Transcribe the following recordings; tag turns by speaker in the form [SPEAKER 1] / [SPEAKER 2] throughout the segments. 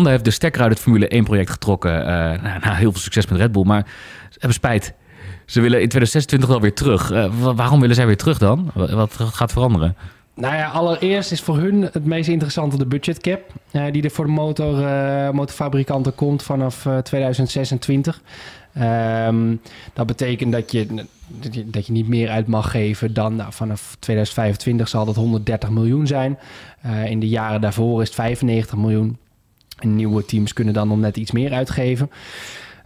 [SPEAKER 1] Honda heeft de stekker uit het Formule 1 project getrokken. Nou, nou, heel veel succes met Red Bull, maar ze hebben spijt. Ze willen in 2026 wel weer terug. Uh, waarom willen zij weer terug dan? Wat gaat veranderen?
[SPEAKER 2] Nou ja, allereerst is voor hun het meest interessante de budgetcap. Uh, die er voor de motor, motorfabrikanten komt vanaf 2026. Um, dat betekent dat je, dat je niet meer uit mag geven dan nou, vanaf 2025 zal dat 130 miljoen zijn. In de jaren daarvoor is het 95 miljoen. En nieuwe teams kunnen dan nog net iets meer uitgeven.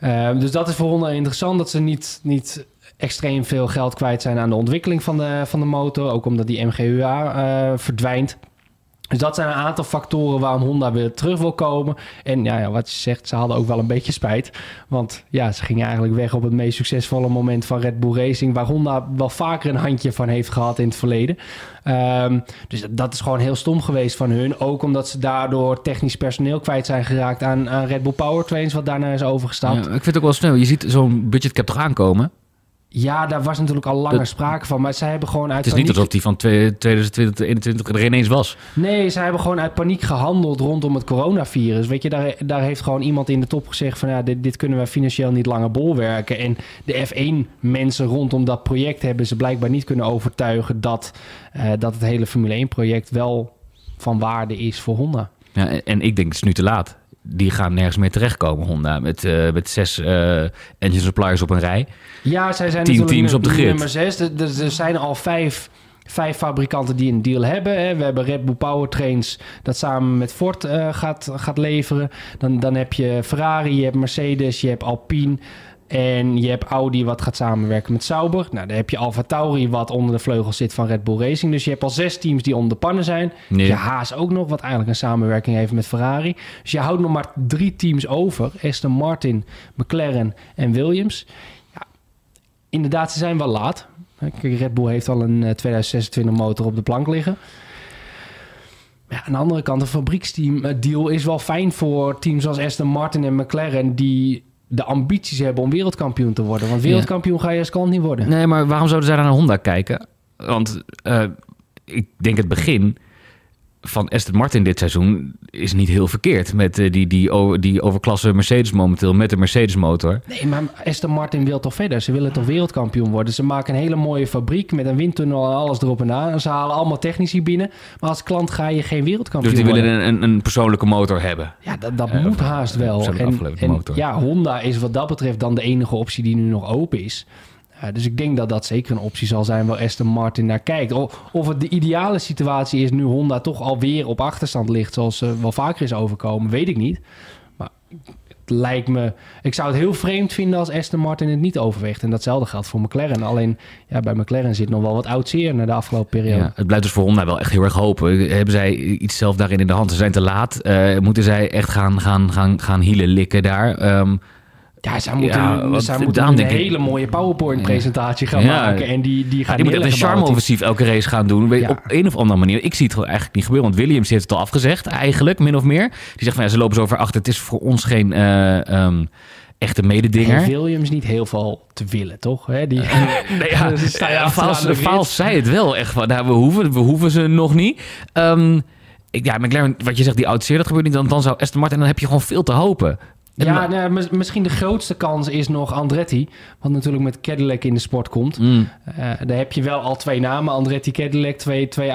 [SPEAKER 2] Uh, dus dat is voor Honda interessant dat ze niet, niet extreem veel geld kwijt zijn aan de ontwikkeling van de, van de motor. Ook omdat die MGUA uh, verdwijnt. Dus dat zijn een aantal factoren waarom Honda weer terug wil komen. En ja, ja, wat je zegt, ze hadden ook wel een beetje spijt. Want ja, ze gingen eigenlijk weg op het meest succesvolle moment van Red Bull Racing. Waar Honda wel vaker een handje van heeft gehad in het verleden. Um, dus dat is gewoon heel stom geweest van hun. Ook omdat ze daardoor technisch personeel kwijt zijn geraakt aan, aan Red Bull Powertrains. Wat daarna is overgestapt. Ja, ik
[SPEAKER 1] vind het ook wel snel. Je ziet zo'n budgetcap toch aankomen.
[SPEAKER 2] Ja, daar was natuurlijk al langer sprake van. Maar zij hebben gewoon uit.
[SPEAKER 1] Het is
[SPEAKER 2] paniek...
[SPEAKER 1] niet alsof die van 2020, 2021 er ineens was.
[SPEAKER 2] Nee, zij hebben gewoon uit paniek gehandeld rondom het coronavirus. Weet je, daar, daar heeft gewoon iemand in de top gezegd: van ja, dit, dit kunnen we financieel niet langer bolwerken. En de F1-mensen rondom dat project hebben ze blijkbaar niet kunnen overtuigen dat, uh, dat het hele Formule 1-project wel van waarde is voor Honda.
[SPEAKER 1] Ja, en ik denk het is nu te laat die gaan nergens meer terechtkomen, Honda. Met, uh, met zes uh, engine suppliers op een rij.
[SPEAKER 2] Ja, zij zijn Tien teams op de grid. nummer zes. Er, er zijn al vijf, vijf fabrikanten die een deal hebben. Hè. We hebben Red Bull Powertrains dat samen met Ford uh, gaat, gaat leveren. Dan, dan heb je Ferrari, je hebt Mercedes, je hebt Alpine... En je hebt Audi wat gaat samenwerken met Sauber. Nou, dan heb je Alfa Tauri wat onder de vleugels zit van Red Bull Racing. Dus je hebt al zes teams die onder de pannen zijn. Nee. Je Haas ook nog, wat eigenlijk een samenwerking heeft met Ferrari. Dus je houdt nog maar drie teams over. Aston Martin, McLaren en Williams. Ja, inderdaad, ze zijn wel laat. Red Bull heeft al een 2026 eh, motor op de plank liggen. Ja, aan de andere kant, een fabrieksteam eh, deal is wel fijn voor teams als Aston Martin en McLaren... die de ambities hebben om wereldkampioen te worden. Want wereldkampioen ga je als klant niet worden.
[SPEAKER 1] Nee, maar waarom zouden zij naar Honda kijken? Want uh, ik denk het begin van Aston Martin dit seizoen is niet heel verkeerd. Met uh, die, die, die overklasse Mercedes momenteel met de Mercedes motor.
[SPEAKER 2] Nee, maar Aston Martin wil toch verder? Ze willen toch wereldkampioen worden? Ze maken een hele mooie fabriek met een windtunnel en alles erop en aan. En ze halen allemaal technici binnen. Maar als klant ga je geen wereldkampioen
[SPEAKER 1] worden.
[SPEAKER 2] Dus
[SPEAKER 1] die willen een, een, persoonlijke motor hebben?
[SPEAKER 2] Ja, dat, dat moet haast wel. En, en, ja, Honda is wat dat betreft dan de enige optie die nu nog open is dus ik denk dat dat zeker een optie zal zijn waar Aston Martin naar kijkt. Of het de ideale situatie is nu Honda toch alweer op achterstand ligt, zoals uh, wel vaker is overkomen, weet ik niet. Maar het lijkt me. Ik zou het heel vreemd vinden als Aston Martin het niet overweegt. En datzelfde geldt voor McLaren. Alleen ja, bij McLaren zit nog wel wat oud zeer na de afgelopen periode. Ja,
[SPEAKER 1] het blijft dus voor Honda wel echt heel erg hopen. Hebben zij iets zelf daarin in de hand? Ze zijn te laat. Uh, moeten zij echt gaan, gaan, gaan, gaan hielen likken daar? Um,
[SPEAKER 2] ja, zij moeten, ja, zij moeten een hele mooie PowerPoint-presentatie gaan maken. En die, die gaan
[SPEAKER 1] die moet echt een charme-offensief elke race gaan doen. Op een of andere manier. Ik zie het eigenlijk niet gebeuren. Want Williams heeft het al afgezegd, eigenlijk, min of meer. Die zegt van ja, ze lopen zo ver achter. Het is voor ons geen... Uh, um, echte mededinger.
[SPEAKER 2] En Williams niet heel veel te willen, toch? Hè? Die,
[SPEAKER 1] nee, ja, ja, Faals zei het wel echt. Van, nou, we, hoeven, we hoeven ze nog niet. Um, ik, ja, McLaren, wat je zegt, die oud dat gebeurt niet. Dan, dan zou Aston Martin, dan heb je gewoon veel te hopen.
[SPEAKER 2] Ja, nou, misschien de grootste kans is nog Andretti. Wat natuurlijk met Cadillac in de sport komt. Mm. Uh, daar heb je wel al twee namen. Andretti, Cadillac. Twee, twee,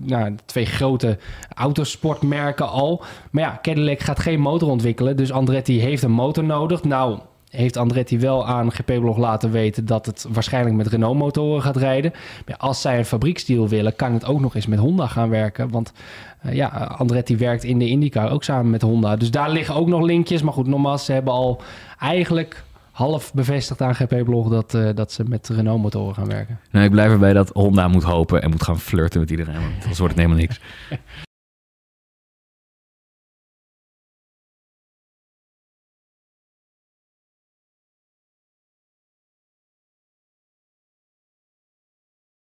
[SPEAKER 2] nou, twee grote autosportmerken al. Maar ja, Cadillac gaat geen motor ontwikkelen. Dus Andretti heeft een motor nodig. Nou, heeft Andretti wel aan GP-blog laten weten dat het waarschijnlijk met Renault-motoren gaat rijden. Maar als zij een fabrieksdeal willen, kan het ook nog eens met Honda gaan werken. Want uh, ja, Andretti werkt in de IndyCar ook samen met Honda. Dus daar liggen ook nog linkjes. Maar goed, nogmaals, ze hebben al eigenlijk half bevestigd aan GP-blog dat, uh, dat ze met Renault-motoren gaan werken.
[SPEAKER 1] Nou, ik blijf erbij dat Honda moet hopen en moet gaan flirten met iedereen. Anders wordt het helemaal niks.